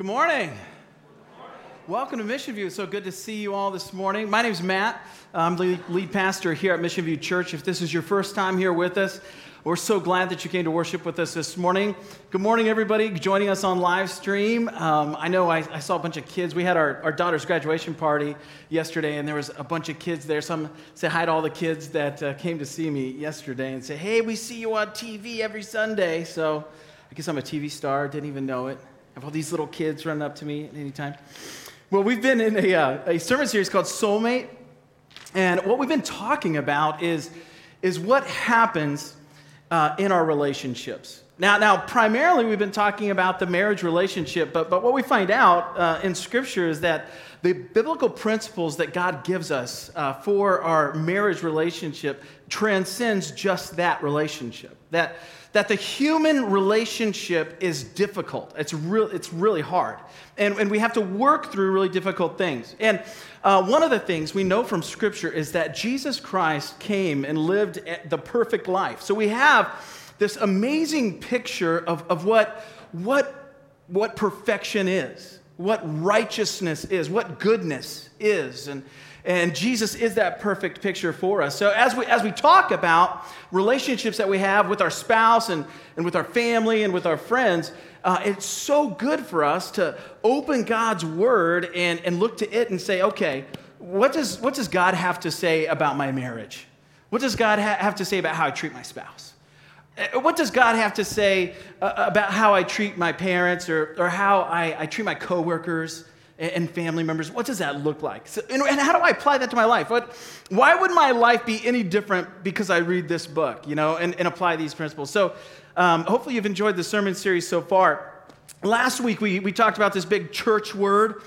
Good morning. Welcome to Mission View. It's so good to see you all this morning. My name is Matt. I'm the lead pastor here at Mission View Church. If this is your first time here with us, we're so glad that you came to worship with us this morning. Good morning, everybody joining us on live stream. Um, I know I, I, saw a bunch of kids. We had our, our daughter's graduation party yesterday, and there was a bunch of kids there. Some say hi to all the kids that uh, came to see me yesterday and say, hey, we see you on TV every Sunday. So I guess I'm a TV star, didn't even know it. Have all these little kids running up to me at any time. Well, we've been in a, uh, a sermon series called Soulmate, and what we've been talking about is, is what happens uh, in our relationships. Now, now, primarily, we've been talking about the marriage relationship, but, but what we find out uh, in Scripture is that the biblical principles that God gives us uh, for our marriage relationship transcends just that relationship. That, that the human relationship is difficult. It's, real, it's really hard. And, and we have to work through really difficult things. And uh, one of the things we know from Scripture is that Jesus Christ came and lived the perfect life. So we have this amazing picture of, of what, what, what perfection is, what righteousness is, what goodness is. And, and Jesus is that perfect picture for us. So as we, as we talk about relationships that we have with our spouse and, and with our family and with our friends, uh, it's so good for us to open God's word and, and look to it and say, okay, what does, what does God have to say about my marriage? What does God ha- have to say about how I treat my spouse? Uh, what does God have to say uh, about how I treat my parents or, or how I, I treat my coworkers? And family members. What does that look like? So, and how do I apply that to my life? What, why would my life be any different because I read this book, you know, and, and apply these principles? So um, hopefully you've enjoyed the sermon series so far. Last week we, we talked about this big church word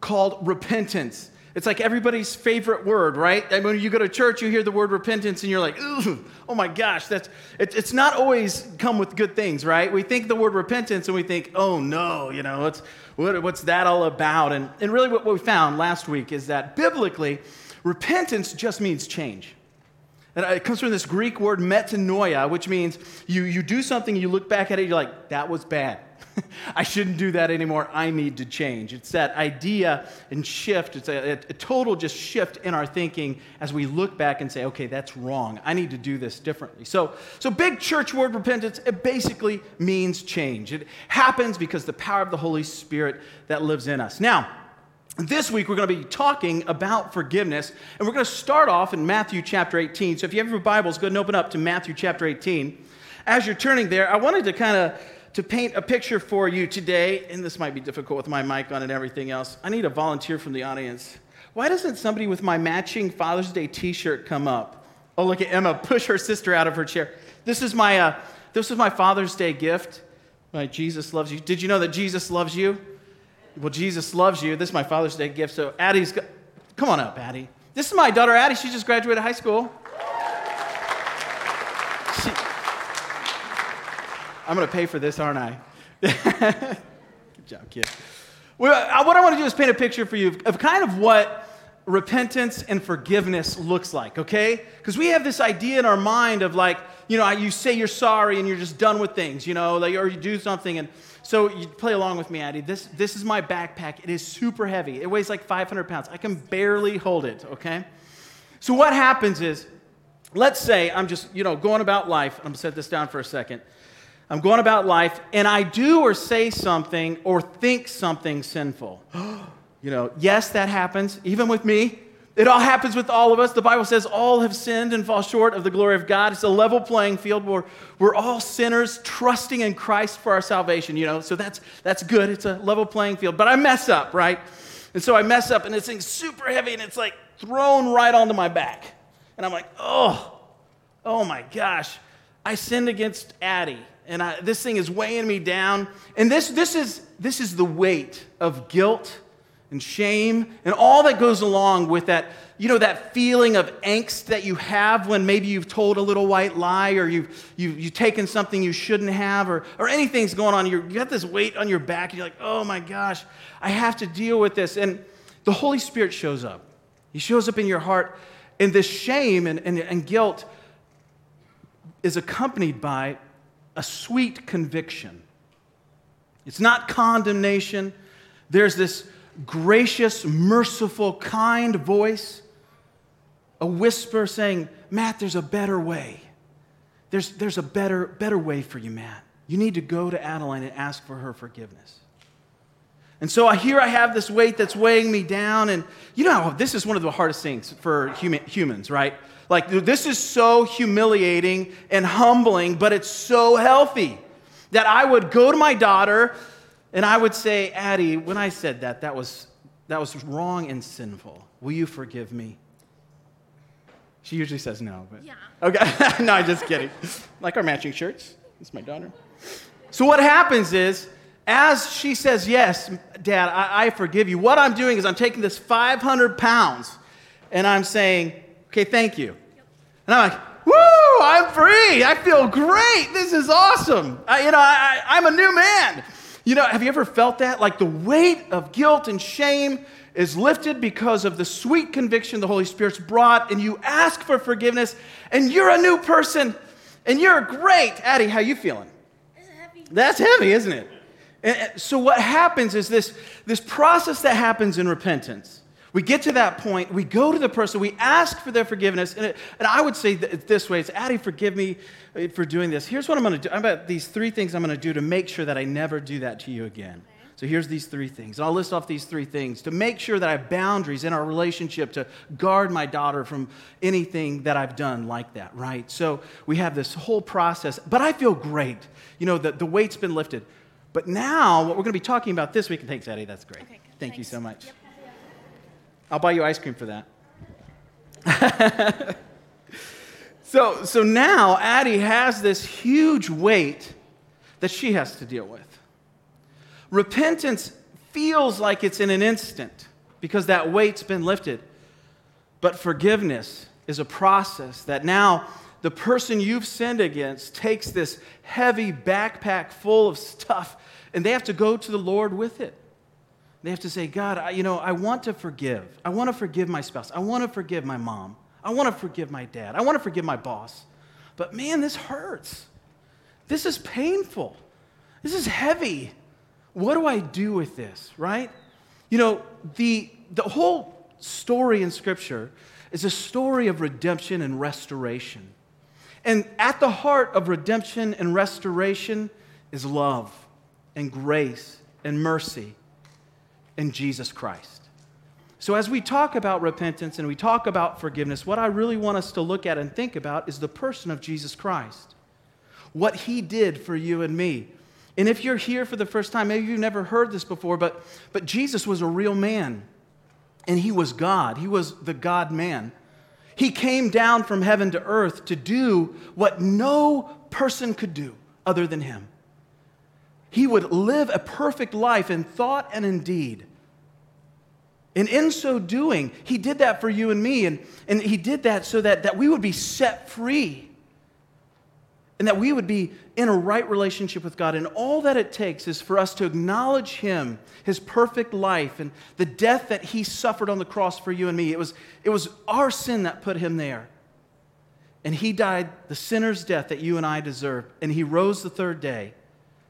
called repentance. It's like everybody's favorite word, right? And when you go to church, you hear the word repentance and you're like, oh my gosh, that's, it, it's not always come with good things, right? We think the word repentance and we think, oh no, you know, it's, what, what's that all about? And, and really what we found last week is that biblically, repentance just means change. And it comes from this Greek word metanoia, which means you, you do something, you look back at it, you're like, that was bad. I shouldn't do that anymore. I need to change. It's that idea and shift. It's a, a, total just shift in our thinking as we look back and say, okay, that's wrong. I need to do this differently. So, so big church word repentance, it basically means change. It happens because the power of the Holy Spirit that lives in us. Now, this week, we're going to be talking about forgiveness, and we're going to start off in Matthew chapter 18. So, if you have your Bibles, go ahead and open up to Matthew chapter 18. As you're turning there, I wanted to kind of to paint a picture for you today, and this might be difficult with my mic on and everything else. I need a volunteer from the audience. Why doesn't somebody with my matching Father's Day T-shirt come up? Oh, look at Emma push her sister out of her chair. This is my uh, this is my Father's Day gift. My Jesus loves you. Did you know that Jesus loves you? Well, Jesus loves you. This is my Father's Day gift. So, Addie's, got, come on up, Addie. This is my daughter, Addie. She just graduated high school. She, I'm going to pay for this, aren't I? Good job, kid. Well, what I want to do is paint a picture for you of kind of what repentance and forgiveness looks like, okay? Because we have this idea in our mind of like, you know, you say you're sorry and you're just done with things, you know, like, or you do something and so you play along with me, Addie. This, this is my backpack. It is super heavy. It weighs like 500 pounds. I can barely hold it, okay? So what happens is, let's say I'm just, you know, going about life. I'm going to set this down for a second. I'm going about life and I do or say something or think something sinful. you know, yes, that happens, even with me. It all happens with all of us. The Bible says all have sinned and fall short of the glory of God. It's a level playing field where we're all sinners trusting in Christ for our salvation, you know. So that's that's good. It's a level playing field. But I mess up, right? And so I mess up and this thing's super heavy and it's like thrown right onto my back. And I'm like, "Oh. Oh my gosh. I sinned against Addie and I, this thing is weighing me down. And this this is this is the weight of guilt and shame and all that goes along with that you know that feeling of angst that you have when maybe you've told a little white lie or you've, you've, you've taken something you shouldn't have or, or anything's going on. You got this weight on your back and you're like oh my gosh i have to deal with this. And the holy spirit shows up. He shows up in your heart. And this shame and, and, and guilt is accompanied by a sweet conviction It's not condemnation. There's this gracious, merciful, kind voice, a whisper saying, Matt, there's a better way. There's, there's a better, better way for you, Matt. You need to go to Adeline and ask for her forgiveness. And so I here I have this weight that's weighing me down. And you know, this is one of the hardest things for human, humans, right? Like, this is so humiliating and humbling, but it's so healthy that I would go to my daughter and I would say, Addie, when I said that, that was, that was wrong and sinful. Will you forgive me? She usually says no, but. Yeah. Okay. no, I'm just kidding. like our matching shirts. It's my daughter. So what happens is, as she says, Yes, Dad, I, I forgive you, what I'm doing is I'm taking this 500 pounds and I'm saying, Okay, thank you. And I'm like, Woo, I'm free. I feel great. This is awesome. I, you know, I, I, I'm a new man. You know, have you ever felt that? Like the weight of guilt and shame is lifted because of the sweet conviction the Holy Spirit's brought, and you ask for forgiveness, and you're a new person, and you're great. Addie, how you feeling? Heavy. That's heavy, isn't it? And so what happens is this, this process that happens in repentance. We get to that point, we go to the person, we ask for their forgiveness, and, it, and I would say it this way: it's Addie, forgive me uh, for doing this. Here's what I'm going to do. I'm about these three things I'm going to do to make sure that I never do that to you again. So here's these three things. And I'll list off these three things to make sure that I have boundaries in our relationship to guard my daughter from anything that I've done like that, right? So we have this whole process, but I feel great. You know, the, the weight's been lifted. But now, what we're going to be talking about this week, and thanks, Eddie, that's great. Okay, Thank you so much. Yep. I'll buy you ice cream for that. so, so now Addie has this huge weight that she has to deal with. Repentance feels like it's in an instant because that weight's been lifted. But forgiveness is a process that now the person you've sinned against takes this heavy backpack full of stuff and they have to go to the Lord with it. They have to say, God, I, you know, I want to forgive. I want to forgive my spouse. I want to forgive my mom. I want to forgive my dad. I want to forgive my boss. But man, this hurts. This is painful. This is heavy. What do I do with this, right? You know, the, the whole story in Scripture is a story of redemption and restoration. And at the heart of redemption and restoration is love and grace and mercy and Jesus Christ. So, as we talk about repentance and we talk about forgiveness, what I really want us to look at and think about is the person of Jesus Christ. What he did for you and me. And if you're here for the first time, maybe you've never heard this before, but, but Jesus was a real man. And he was God, he was the God man. He came down from heaven to earth to do what no person could do other than him. He would live a perfect life in thought and in deed. And in so doing, he did that for you and me. And, and he did that so that, that we would be set free and that we would be in a right relationship with God. And all that it takes is for us to acknowledge him, his perfect life, and the death that he suffered on the cross for you and me. It was, it was our sin that put him there. And he died the sinner's death that you and I deserve. And he rose the third day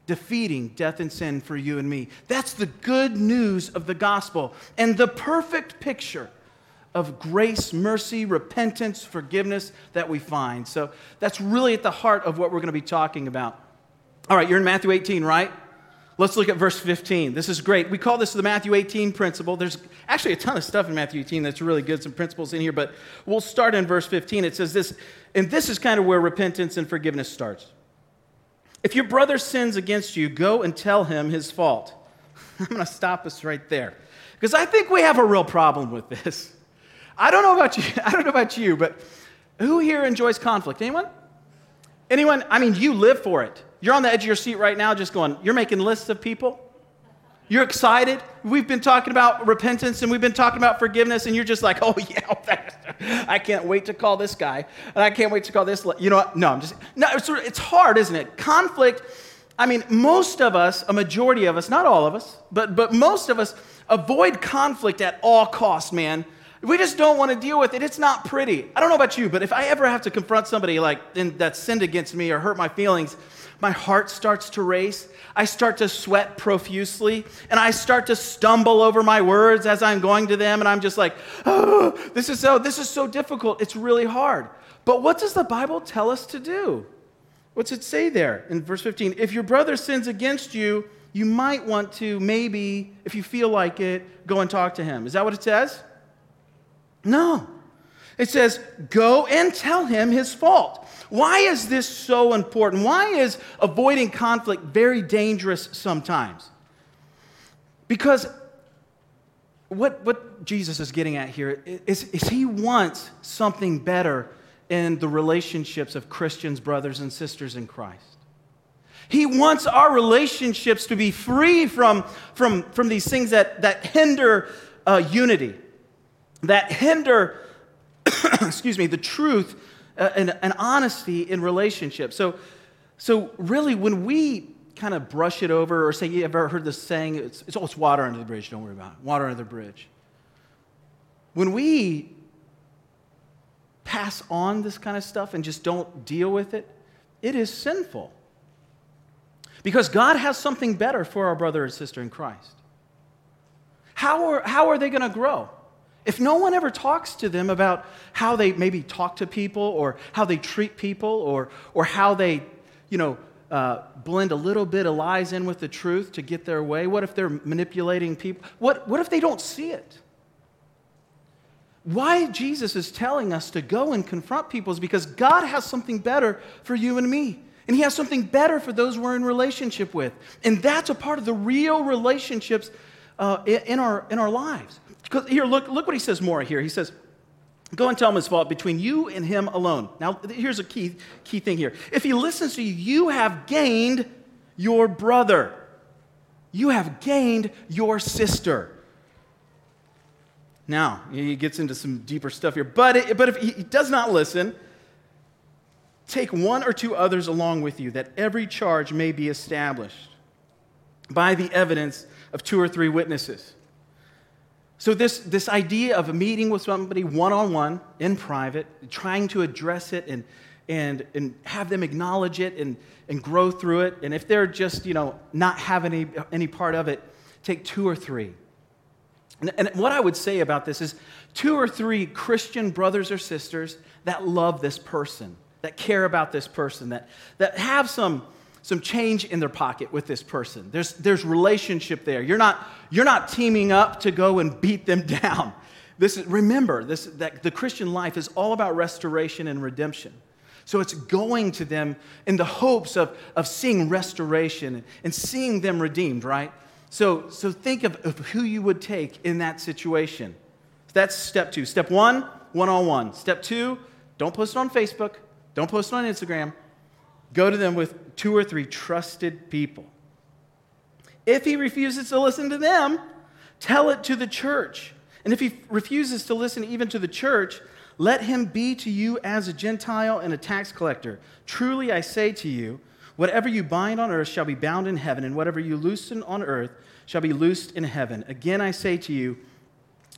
defeating death and sin for you and me. That's the good news of the gospel and the perfect picture of grace, mercy, repentance, forgiveness that we find. So that's really at the heart of what we're going to be talking about. All right, you're in Matthew 18, right? Let's look at verse 15. This is great. We call this the Matthew 18 principle. There's actually a ton of stuff in Matthew 18 that's really good, some principles in here, but we'll start in verse 15. It says this, and this is kind of where repentance and forgiveness starts. If your brother sins against you, go and tell him his fault. I'm going to stop us right there because I think we have a real problem with this. I don't know about you. I don't know about you, but who here enjoys conflict? Anyone? Anyone? I mean, you live for it. You're on the edge of your seat right now, just going, you're making lists of people. You're excited. We've been talking about repentance and we've been talking about forgiveness, and you're just like, oh, yeah, I can't wait to call this guy. And I can't wait to call this. You know what? No, I'm just, no, it's, it's hard, isn't it? Conflict, I mean, most of us, a majority of us, not all of us, but, but most of us avoid conflict at all costs, man. We just don't want to deal with it. It's not pretty. I don't know about you, but if I ever have to confront somebody like that sinned against me or hurt my feelings, my heart starts to race. I start to sweat profusely, and I start to stumble over my words as I'm going to them, and I'm just like, oh, this is so, this is so difficult. It's really hard. But what does the Bible tell us to do? What's it say there in verse 15? If your brother sins against you, you might want to maybe, if you feel like it, go and talk to him. Is that what it says? No. It says, go and tell him his fault. Why is this so important? Why is avoiding conflict very dangerous sometimes? Because what, what Jesus is getting at here is, is he wants something better in the relationships of Christians, brothers, and sisters in Christ. He wants our relationships to be free from, from, from these things that, that hinder uh, unity, that hinder, excuse me, the truth uh, and, and honesty in relationships. So, so, really, when we kind of brush it over or say, you ever heard this saying, it's, it's, oh, it's water under the bridge, don't worry about it, water under the bridge. When we pass on this kind of stuff and just don't deal with it, it is sinful. Because God has something better for our brother and sister in Christ. How are, how are they going to grow? If no one ever talks to them about how they maybe talk to people or how they treat people or, or how they, you know, uh, blend a little bit of lies in with the truth to get their way? What if they're manipulating people? What, what if they don't see it? Why Jesus is telling us to go and confront people is because God has something better for you and me. And He has something better for those we're in relationship with. And that's a part of the real relationships uh, in, our, in our lives. Because here, look, look what He says more here. He says, Go and tell him his fault between you and him alone. Now, here's a key, key thing here. If he listens to you, you have gained your brother. You have gained your sister. Now, he gets into some deeper stuff here. But, it, but if he does not listen, take one or two others along with you, that every charge may be established by the evidence of two or three witnesses. So, this, this idea of a meeting with somebody one on one in private, trying to address it and, and, and have them acknowledge it and, and grow through it. And if they're just, you know, not having any, any part of it, take two or three. And, and what I would say about this is two or three Christian brothers or sisters that love this person, that care about this person, that, that have some, some change in their pocket with this person. There's, there's relationship there. You're not, you're not teaming up to go and beat them down. This is, remember this, that the Christian life is all about restoration and redemption. So it's going to them in the hopes of, of seeing restoration and seeing them redeemed, right? So, so think of, of who you would take in that situation. That's step two. Step one, one on one. Step two, don't post it on Facebook, don't post it on Instagram. Go to them with two or three trusted people. If he refuses to listen to them, tell it to the church. And if he refuses to listen even to the church, let him be to you as a Gentile and a tax collector. Truly I say to you, Whatever you bind on earth shall be bound in heaven, and whatever you loosen on earth shall be loosed in heaven. Again, I say to you,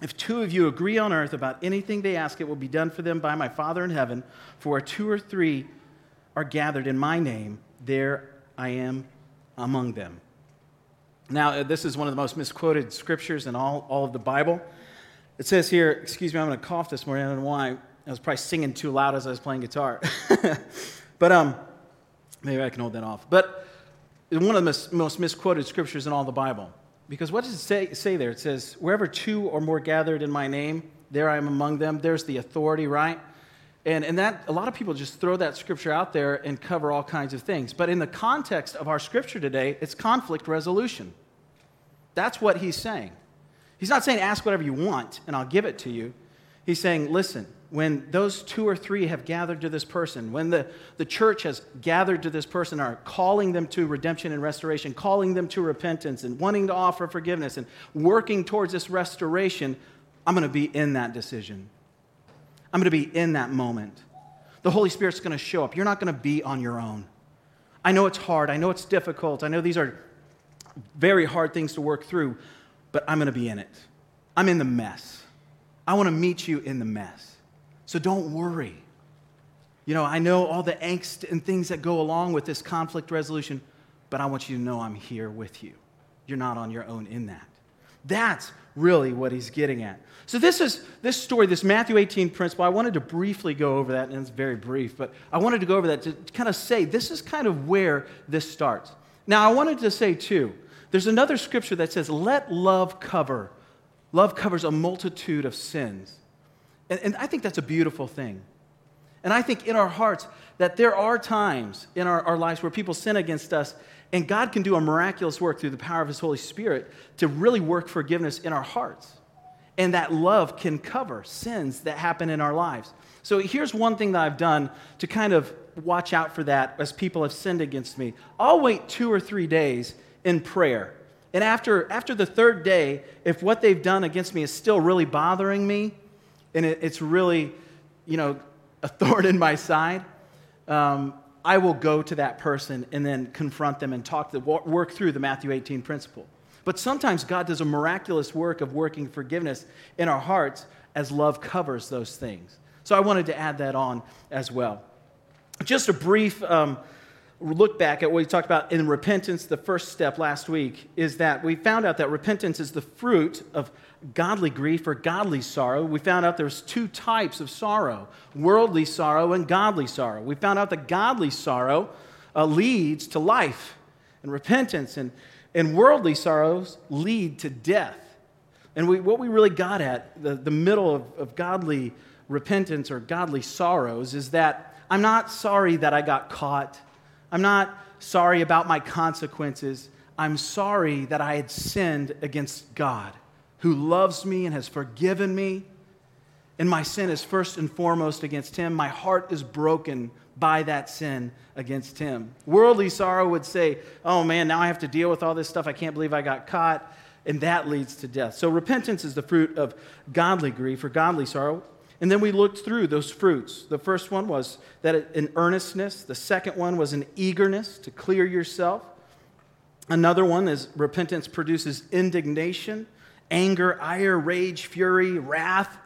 if two of you agree on earth about anything they ask, it will be done for them by my Father in heaven. For two or three are gathered in my name, there I am among them. Now, uh, this is one of the most misquoted scriptures in all, all of the Bible. It says here, excuse me, I'm going to cough this morning. I don't know why. I was probably singing too loud as I was playing guitar. but um, Maybe I can hold that off. But it's one of the most misquoted scriptures in all the Bible. Because what does it say, say there? It says, Wherever two or more gathered in my name, there I am among them. There's the authority, right? And, and that, a lot of people just throw that scripture out there and cover all kinds of things. But in the context of our scripture today, it's conflict resolution. That's what he's saying. He's not saying ask whatever you want and I'll give it to you. He's saying, listen, when those two or three have gathered to this person, when the, the church has gathered to this person, are calling them to redemption and restoration, calling them to repentance, and wanting to offer forgiveness and working towards this restoration, I'm going to be in that decision. I'm going to be in that moment. The Holy Spirit's going to show up. You're not going to be on your own. I know it's hard. I know it's difficult. I know these are very hard things to work through, but I'm going to be in it. I'm in the mess. I want to meet you in the mess. So don't worry. You know, I know all the angst and things that go along with this conflict resolution, but I want you to know I'm here with you. You're not on your own in that. That's really what he's getting at. So this is this story, this Matthew 18 principle. I wanted to briefly go over that, and it's very brief, but I wanted to go over that to kind of say this is kind of where this starts. Now, I wanted to say too, there's another scripture that says, "Let love cover." Love covers a multitude of sins, and, and I think that's a beautiful thing. And I think in our hearts that there are times in our, our lives where people sin against us, and God can do a miraculous work through the power of His Holy Spirit to really work forgiveness in our hearts. And that love can cover sins that happen in our lives. So here's one thing that I've done to kind of watch out for that as people have sinned against me. I'll wait two or three days in prayer. And after, after the third day, if what they've done against me is still really bothering me, and it, it's really, you know, a thorn in my side, um, I will go to that person and then confront them and talk to work through the Matthew 18 principle. But sometimes God does a miraculous work of working forgiveness in our hearts as love covers those things. So I wanted to add that on as well. Just a brief um, look back at what we talked about in repentance. The first step last week is that we found out that repentance is the fruit of godly grief or godly sorrow. We found out there's two types of sorrow worldly sorrow and godly sorrow. We found out that godly sorrow uh, leads to life and repentance, and, and worldly sorrows lead to death. And we, what we really got at, the, the middle of, of godly repentance or godly sorrows, is that I'm not sorry that I got caught. I'm not sorry about my consequences. I'm sorry that I had sinned against God who loves me and has forgiven me. And my sin is first and foremost against him. My heart is broken by that sin against him. Worldly sorrow would say, Oh man, now I have to deal with all this stuff. I can't believe I got caught. And that leads to death. So repentance is the fruit of godly grief or godly sorrow. And then we looked through those fruits. The first one was that an earnestness, the second one was an eagerness to clear yourself. Another one is repentance produces indignation anger, ire, rage, fury, wrath.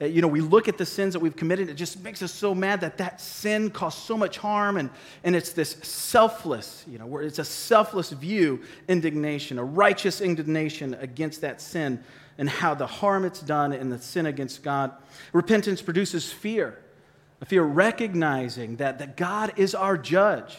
Uh, you know, we look at the sins that we've committed, it just makes us so mad that that sin caused so much harm. And, and it's this selfless, you know, where it's a selfless view, indignation, a righteous indignation against that sin and how the harm it's done and the sin against God. Repentance produces fear, a fear recognizing that, that God is our judge,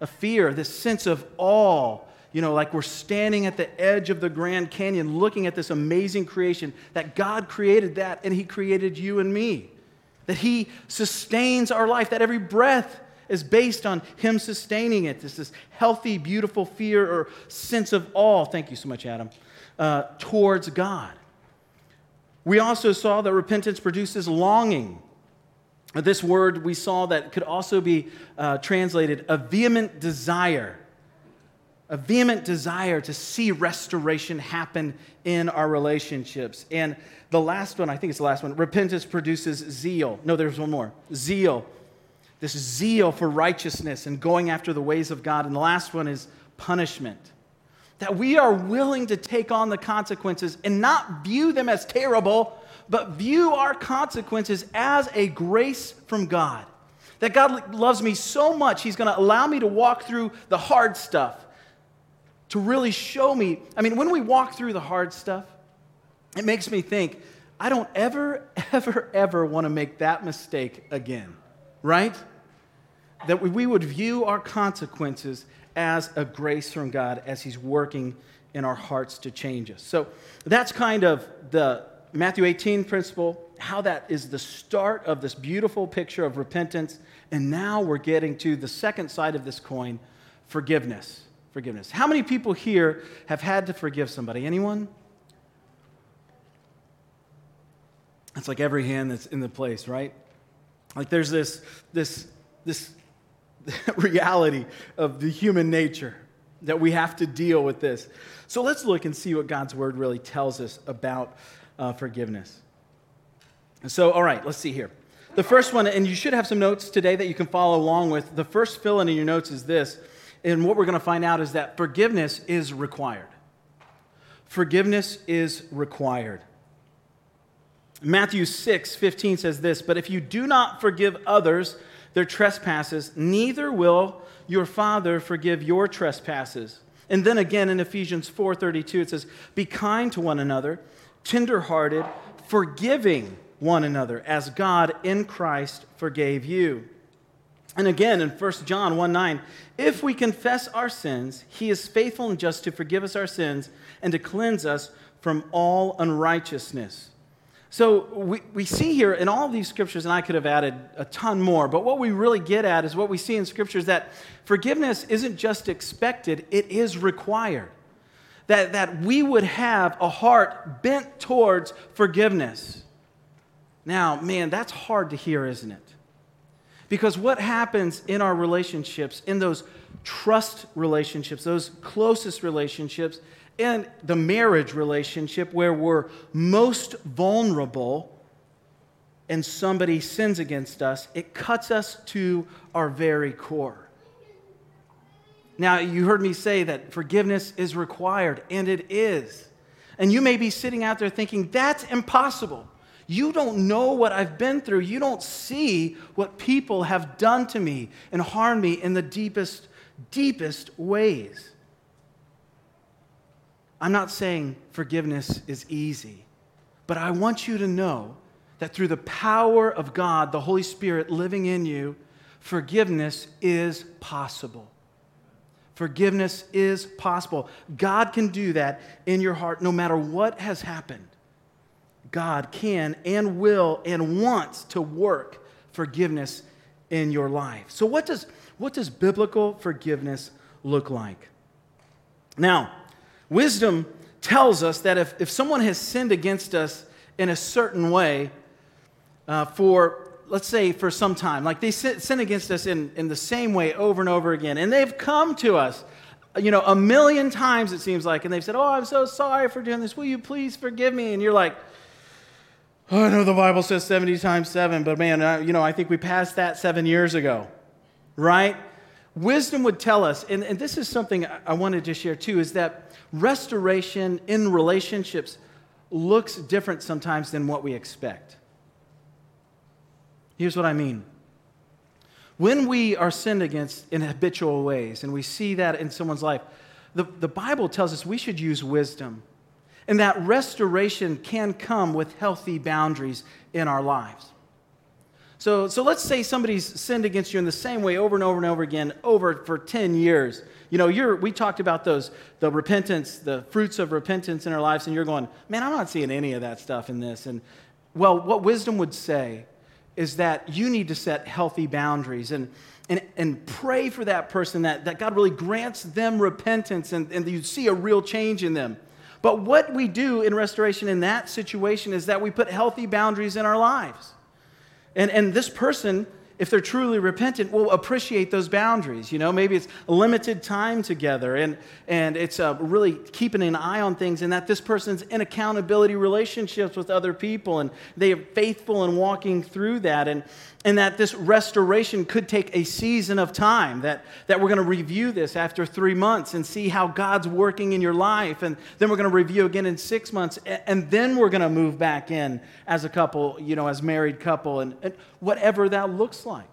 a fear, this sense of awe you know, like we're standing at the edge of the Grand Canyon looking at this amazing creation, that God created that and He created you and me. That He sustains our life, that every breath is based on Him sustaining it. This this healthy, beautiful fear or sense of awe, thank you so much, Adam, uh, towards God. We also saw that repentance produces longing. This word we saw that could also be uh, translated a vehement desire a vehement desire to see restoration happen in our relationships. And the last one, I think it's the last one repentance produces zeal. No, there's one more zeal. This zeal for righteousness and going after the ways of God. And the last one is punishment. That we are willing to take on the consequences and not view them as terrible, but view our consequences as a grace from God. That God loves me so much, He's to allow me to walk through the hard stuff to really show me. I mean, when we walk through the hard stuff, it makes me think, I don't ever, ever, ever want to make that mistake again, right? That we would view our consequences as a grace from God as He's working in our hearts to change us. So that's kind of the Matthew 18 principle, how that is the start of this beautiful picture of repentance. And now we're getting to the second side of this coin forgiveness forgiveness. How many people here have had to forgive somebody? Anyone? It's like every hand that's in the place, right? Like there's this, this, this reality of the human nature that we have to deal with this. So let's look and see what God's word really tells us about uh, forgiveness. So, all right, let's see here. The first one, and you should have some notes today that you can follow along with. The first fill in in your notes is this and what we're going to find out is that forgiveness is required. Forgiveness is required. Matthew 6 15 says this, but if you do not forgive others their trespasses, neither will your Father forgive your trespasses. And then again in Ephesians 4:32 it says, "Be kind to one another, tenderhearted, forgiving one another as God in Christ forgave you." And again in 1 John 1 9, if we confess our sins, he is faithful and just to forgive us our sins and to cleanse us from all unrighteousness. So we, we see here in all these scriptures, and I could have added a ton more, but what we really get at is what we see in scriptures that forgiveness isn't just expected, it is required. That, that we would have a heart bent towards forgiveness. Now, man, that's hard to hear, isn't it? Because what happens in our relationships, in those trust relationships, those closest relationships, in the marriage relationship where we're most vulnerable and somebody sins against us, it cuts us to our very core. Now, you heard me say that forgiveness is required, and it is. And you may be sitting out there thinking, that's impossible. You don't know what I've been through. You don't see what people have done to me and harmed me in the deepest, deepest ways. I'm not saying forgiveness is easy, but I want you to know that through the power of God, the Holy Spirit living in you, forgiveness is possible. Forgiveness is possible. God can do that in your heart no matter what has happened. God can and will and wants to work forgiveness in your life. So, what does, what does biblical forgiveness look like? Now, Wisdom tells us that if, if someone has sinned against us in a certain way uh, for, let's say, for some time, like they sin, sin against us in, in the same way over and over again, and they've come to us, you know, a million times it seems like, and they've said, Oh, I'm so sorry for doing this. Will you please forgive me? And you're like, Oh, I know the Bible says 70 times 7, but man, uh, you know, I think we passed that seven years ago, right? Wisdom would tell us, and, and this is something I wanted to share too, is that restoration in relationships looks different sometimes than what we expect. Here's what I mean. When we are sinned against in habitual ways, and we see that in someone's life, the, the Bible tells us we should use wisdom. And that restoration can come with healthy boundaries in our lives. So, so let's say somebody's sinned against you in the same way over and over and over again, over for 10 years. You know, you're, we talked about those, the repentance, the fruits of repentance in our lives, and you're going, man, I'm not seeing any of that stuff in this. And well, what wisdom would say is that you need to set healthy boundaries and, and, and pray for that person that, that God really grants them repentance and, and you see a real change in them. But what we do in restoration in that situation is that we put healthy boundaries in our lives. And, and this person, if they're truly repentant, will appreciate those boundaries. You know, maybe it's limited time together and, and it's uh, really keeping an eye on things and that this person's in accountability relationships with other people and they are faithful in walking through that. And, and that this restoration could take a season of time, that, that we're going to review this after three months and see how God's working in your life. And then we're going to review again in six months. And then we're going to move back in as a couple, you know, as married couple, and, and whatever that looks like.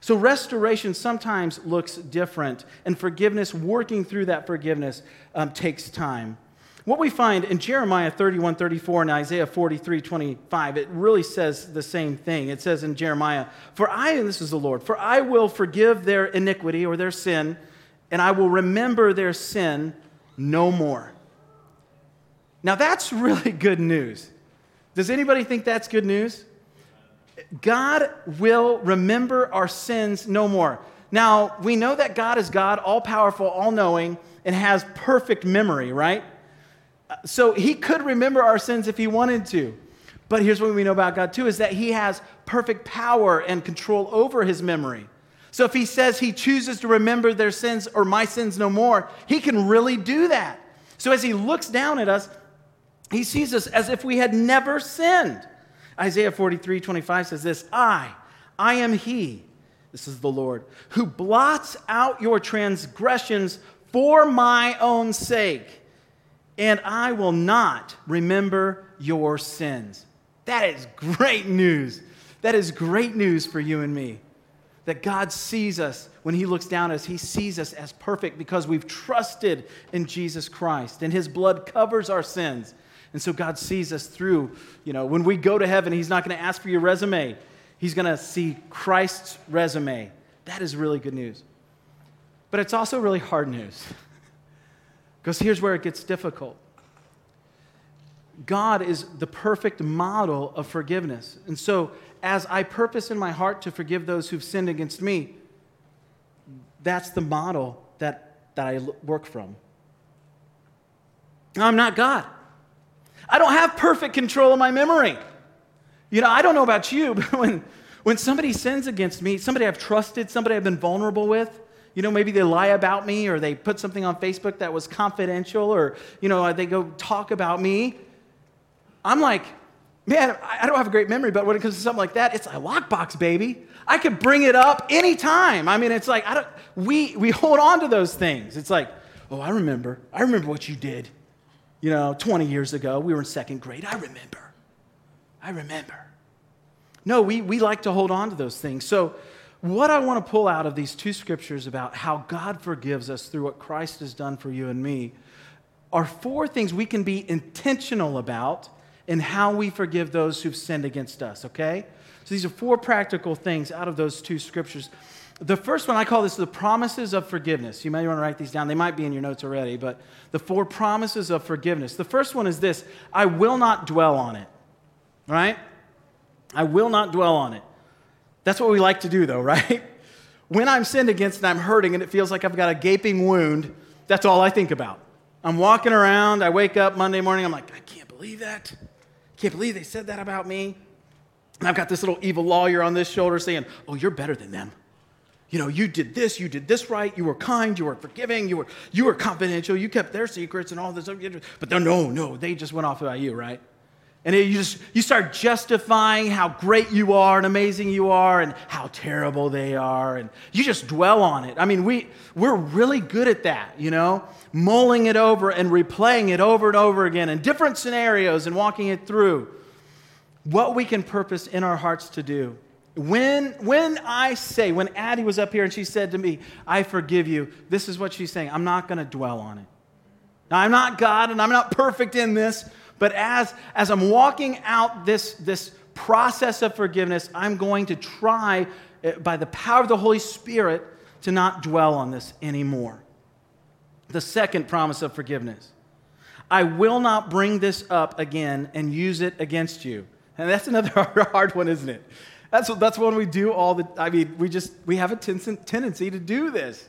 So, restoration sometimes looks different, and forgiveness, working through that forgiveness, um, takes time. What we find in Jeremiah 31 34 and Isaiah 43 25, it really says the same thing. It says in Jeremiah, For I, and this is the Lord, for I will forgive their iniquity or their sin, and I will remember their sin no more. Now that's really good news. Does anybody think that's good news? God will remember our sins no more. Now, we know that God is God, all powerful, all knowing, and has perfect memory, right? So he could remember our sins if he wanted to. But here's what we know about God too is that he has perfect power and control over his memory. So if he says he chooses to remember their sins or my sins no more, he can really do that. So as he looks down at us, he sees us as if we had never sinned. Isaiah 43 25 says this I, I am he, this is the Lord, who blots out your transgressions for my own sake and I will not remember your sins. That is great news. That is great news for you and me. That God sees us when He looks down at us, He sees us as perfect because we've trusted in Jesus Christ and His blood covers our sins. And so God sees us through, you know, when we go to heaven, He's not going to ask for your resume. He's going to see Christ's resume. That is really good news. But it's also really hard news. because here's where it gets difficult. God is the perfect model of forgiveness. And so, as I purpose in my heart to forgive those who've sinned against me, that's the model that, that I work from. I'm not God. I don't have perfect control of my memory. You know, I don't know about you, but when, when somebody sins against me, somebody I've trusted, somebody I've been vulnerable with, you know, maybe they lie about me or they put something on Facebook that was confidential or, you know, they go talk about me. I'm like, man, I don't have a great memory, but when it comes to something like that, it's a lockbox, baby. I could bring it up anytime. I mean, it's like, I don't, we, we hold on to those things. It's like, oh, I remember. I remember what you did, you know, 20 years ago. We were in second grade. I remember. I remember. No, we, we like to hold on to those things. So, what I want to pull out of these two scriptures about how God forgives us through what Christ has done for you and me are four things we can be intentional about in how we forgive those who've sinned against us, okay? So these are four practical things out of those two scriptures. The first one, I call this the promises of forgiveness. You may want to write these down. They might be in your notes already, but the four promises of forgiveness. The first one is this I will not dwell on it, right? I will not dwell on it. That's what we like to do, though, right? When I'm sinned against and I'm hurting and it feels like I've got a gaping wound, that's all I think about. I'm walking around, I wake up Monday morning, I'm like, I can't believe that. Can't believe they said that about me. And I've got this little evil lawyer on this shoulder saying, Oh, you're better than them. You know, you did this, you did this right, you were kind, you were forgiving, you were, you were confidential, you kept their secrets and all this. But no, no, they just went off about you, right? And you just you start justifying how great you are and amazing you are and how terrible they are and you just dwell on it. I mean, we we're really good at that, you know, mulling it over and replaying it over and over again in different scenarios and walking it through. What we can purpose in our hearts to do. When when I say, when Addie was up here and she said to me, "I forgive you," this is what she's saying. I'm not going to dwell on it. Now, I'm not God and I'm not perfect in this, but as, as I'm walking out this, this process of forgiveness, I'm going to try, eh, by the power of the Holy Spirit, to not dwell on this anymore. The second promise of forgiveness I will not bring this up again and use it against you. And that's another hard one, isn't it? That's, that's one we do all the I mean, we just, we have a tendency to do this.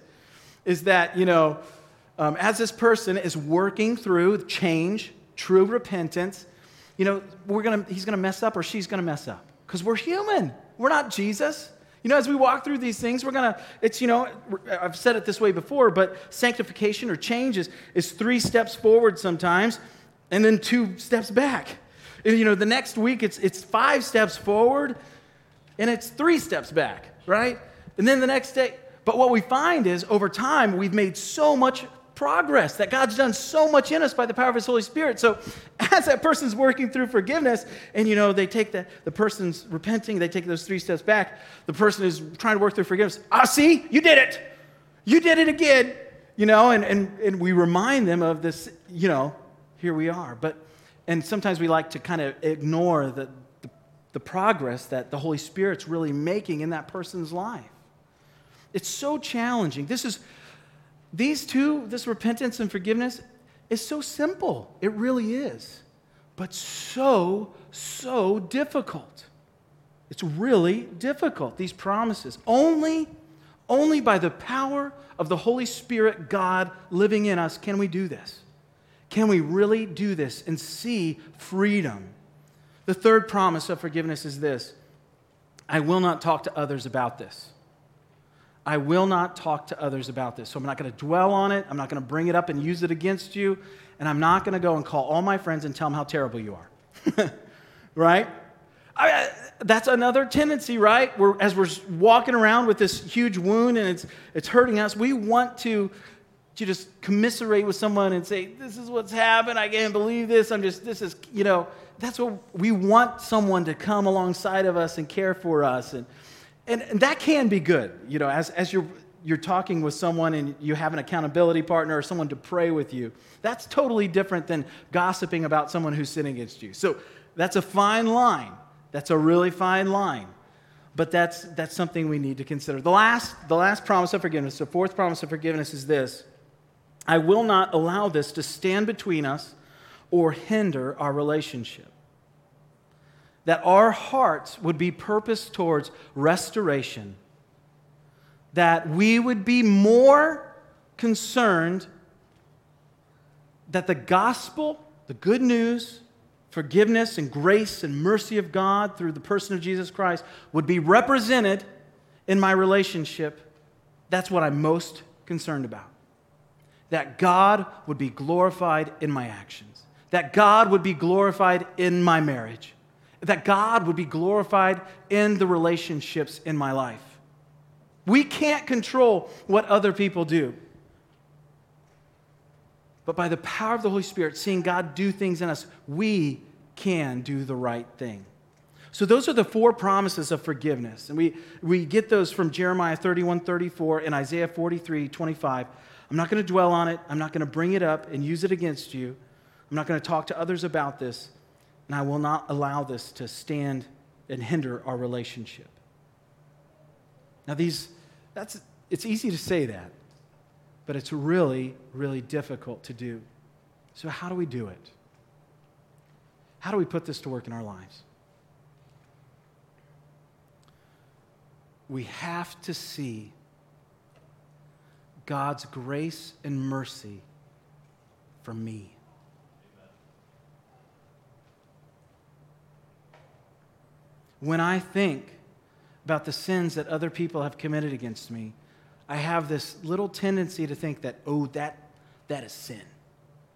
Is that, you know, um, as this person is working through change, true repentance, you know, we're gonna, he's to mess up or she's to mess up because we're human. We're not Jesus. You know, as we walk through these things, we're to, it's, you know, I've said it this way before, but sanctification or change is, is three steps forward sometimes and then two steps back. You know, the next week it's, it's five steps forward and it's three steps back, right? And then the next day, but what we find is over time, we've made so much progress, that God's done so much in us by the power of His Holy Spirit. So as that person's working through forgiveness, and you know, they take the, the person's repenting, they take those three steps back, the person is trying to work through forgiveness. Ah, see, you did it. You did it again. You know, and, and, and we remind them of this, you know, here we are. But and sometimes we like to kind of ignore the, the, progress that the Holy Spirit's really making in that person's life. It's so challenging. This is these two, this repentance and forgiveness, is so simple. It really is. But so, so difficult. It's really difficult, these promises. Only, only by the power of the Holy Spirit, God living in us, can we do this. Can we really do this and see freedom? The third promise of forgiveness is this I will not talk to others about this. I will not talk to others about this. So I'm not going to dwell on it. I'm not going to bring it up and use it against you. And I'm not going to go and call all my friends and tell them how terrible you are. right? I, that's another tendency, right? We're, as we're walking around with this huge wound and it's, it's hurting us, we want to you just commiserate with someone and say, This is what's happened. I can't believe this. I'm just, this is, you know, that's what we want someone to come alongside of us and care for us. And, and, and that can be good, you know, as, as you're, you're talking with someone and you have an accountability partner or someone to pray with you. That's totally different than gossiping about someone who's sinning against you. So that's a fine line. That's a really fine line. But that's, that's something we need to consider. The last, the last promise of forgiveness, the fourth promise of forgiveness is this I will not allow this to stand between us or hinder our relationship. That our hearts would be purposed towards restoration, that we would be more concerned that the gospel, the good news, forgiveness and grace and mercy of God through the person of Jesus Christ would be represented in my relationship, that's what I'm most concerned about. That God would be glorified in my actions, that God would be glorified in my marriage, that God would be glorified in the relationships in my life. We can't control what other people do. But by the power of the Holy Spirit, seeing God do things in us, we can do the right thing. So those are the four promises of forgiveness. And we, we get those from Jeremiah 31, 34 and Isaiah 43, 25. I'm not going to dwell on it. I'm not going to bring it up and use it against you. I'm not going to talk to others about this. And I will not allow this to stand and hinder our relationship. Now, these, that's, it's easy to say that, but it's really, really difficult to do. So, how do we do it? How do we put this to work in our lives? We have to see God's grace and mercy for me. When I think about the sins that other people have committed against me, I have this little tendency to think that, oh, that, that is sin.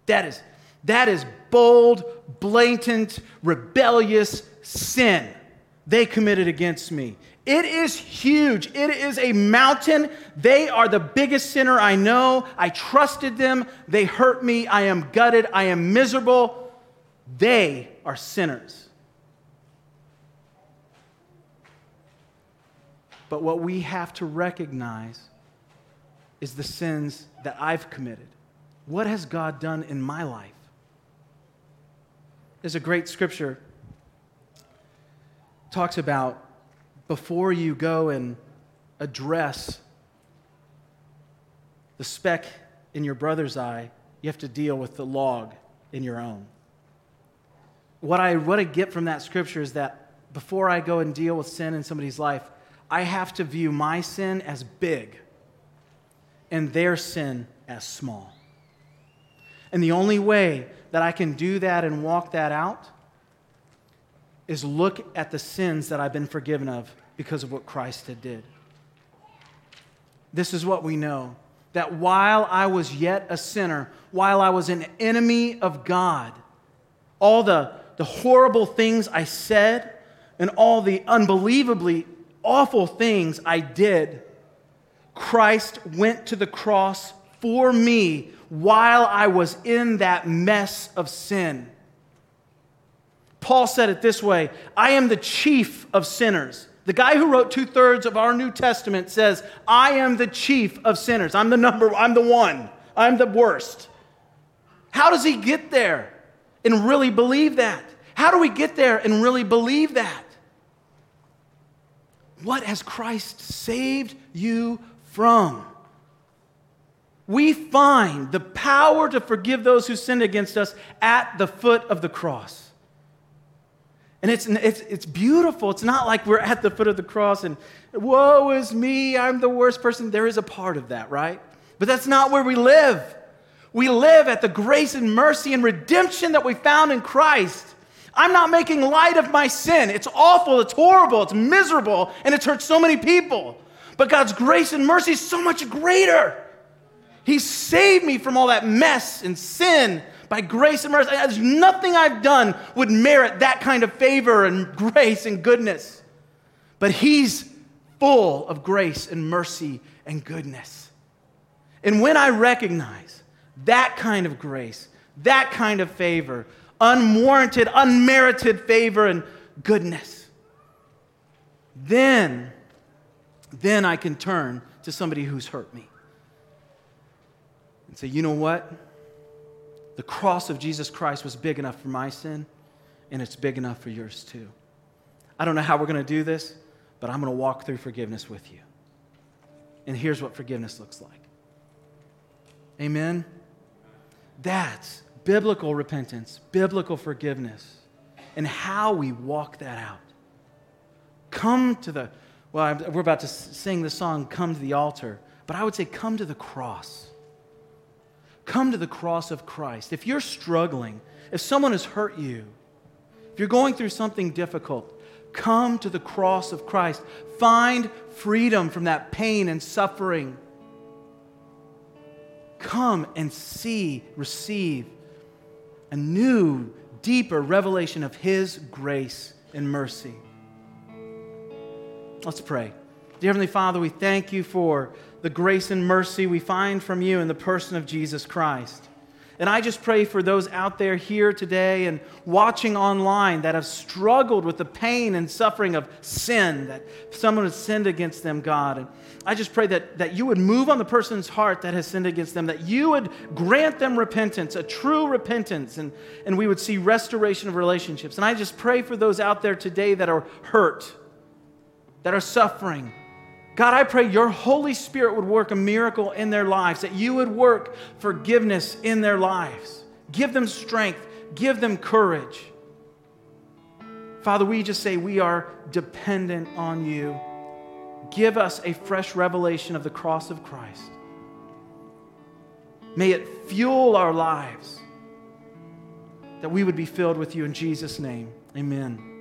That is, that is bold, blatant, rebellious sin they committed against me. It is huge. It is a mountain. They are the biggest sinner I know. I trusted them. They hurt me. I am gutted. I am miserable. They are sinners. But what we have to recognize is the sins that I've committed. What has God done in my life? There's a great scripture talks about before you go and address the speck in your brother's eye, you have to deal with the log in your own. What I, what I get from that scripture is that before I go and deal with sin in somebody's life, I have to view my sin as big and their sin as small. And the only way that I can do that and walk that out is look at the sins that I've been forgiven of because of what Christ had did. This is what we know that while I was yet a sinner, while I was an enemy of God, all the, the horrible things I said and all the unbelievably awful things I did, Christ went to the cross for me while I was in that mess of sin. Paul said it this way I am the chief of sinners. The guy who wrote two thirds of our New Testament says, I am the chief of sinners. I'm the number, I'm the one, I'm the worst. How does he get there and really believe that? How do we get there and really believe that? What has Christ saved you from? we find the power to forgive those who sinned against us at the foot of the cross. And it's, it's, it's beautiful. It's not like we're at the foot of the cross and, woe is me, I'm the worst person. There is a part of that, right? But that's not where we live. We live at the grace and mercy and redemption that we found in Christ. I'm not making light of my sin. It's awful, it's horrible, it's miserable, and it's hurt so many people. But God's grace and mercy is so much greater. He saved me from all that mess and sin by grace and mercy. There's nothing I've done would merit that kind of favor and grace and goodness. But He's full of grace and mercy and goodness. And when I recognize that kind of grace, that kind of favor, unwarranted, unmerited favor and goodness, then, then I can turn to somebody who's hurt me and say, you know what? The cross of Jesus Christ was big enough for my sin, and it's big enough for yours too. I don't know how we're going to do this, but I'm going to walk through forgiveness with you. And here's what forgiveness looks like. Amen? That's biblical repentance, biblical forgiveness, and how we walk that out. Come to the, well, we're about to sing the song, Come to the Altar, but I would say, Come to the cross. Come to the cross of Christ. If you're struggling, if someone has hurt you, if you're going through something difficult, come to the cross of Christ. Find freedom from that pain and suffering. Come and see, receive a new, deeper revelation of His grace and mercy. Let's pray. Dear Heavenly Father, we thank you for the grace and mercy we find from you in the person of Jesus Christ. And I just pray for those out there here today and watching online that have struggled with the pain and suffering of sin, that someone has sinned against them, God. And I just pray that, that you would move on the person's heart that has sinned against them, that you would grant them repentance, a true repentance, and, and we would see restoration of relationships. And I just pray for those out there today that are hurt, that are suffering God, I pray your Holy Spirit would work a miracle in their lives, that you would work forgiveness in their lives. Give them strength, give them courage. Father, we just say we are dependent on you. Give us a fresh revelation of the cross of Christ. May it fuel our lives that we would be filled with you in Jesus' name. Amen.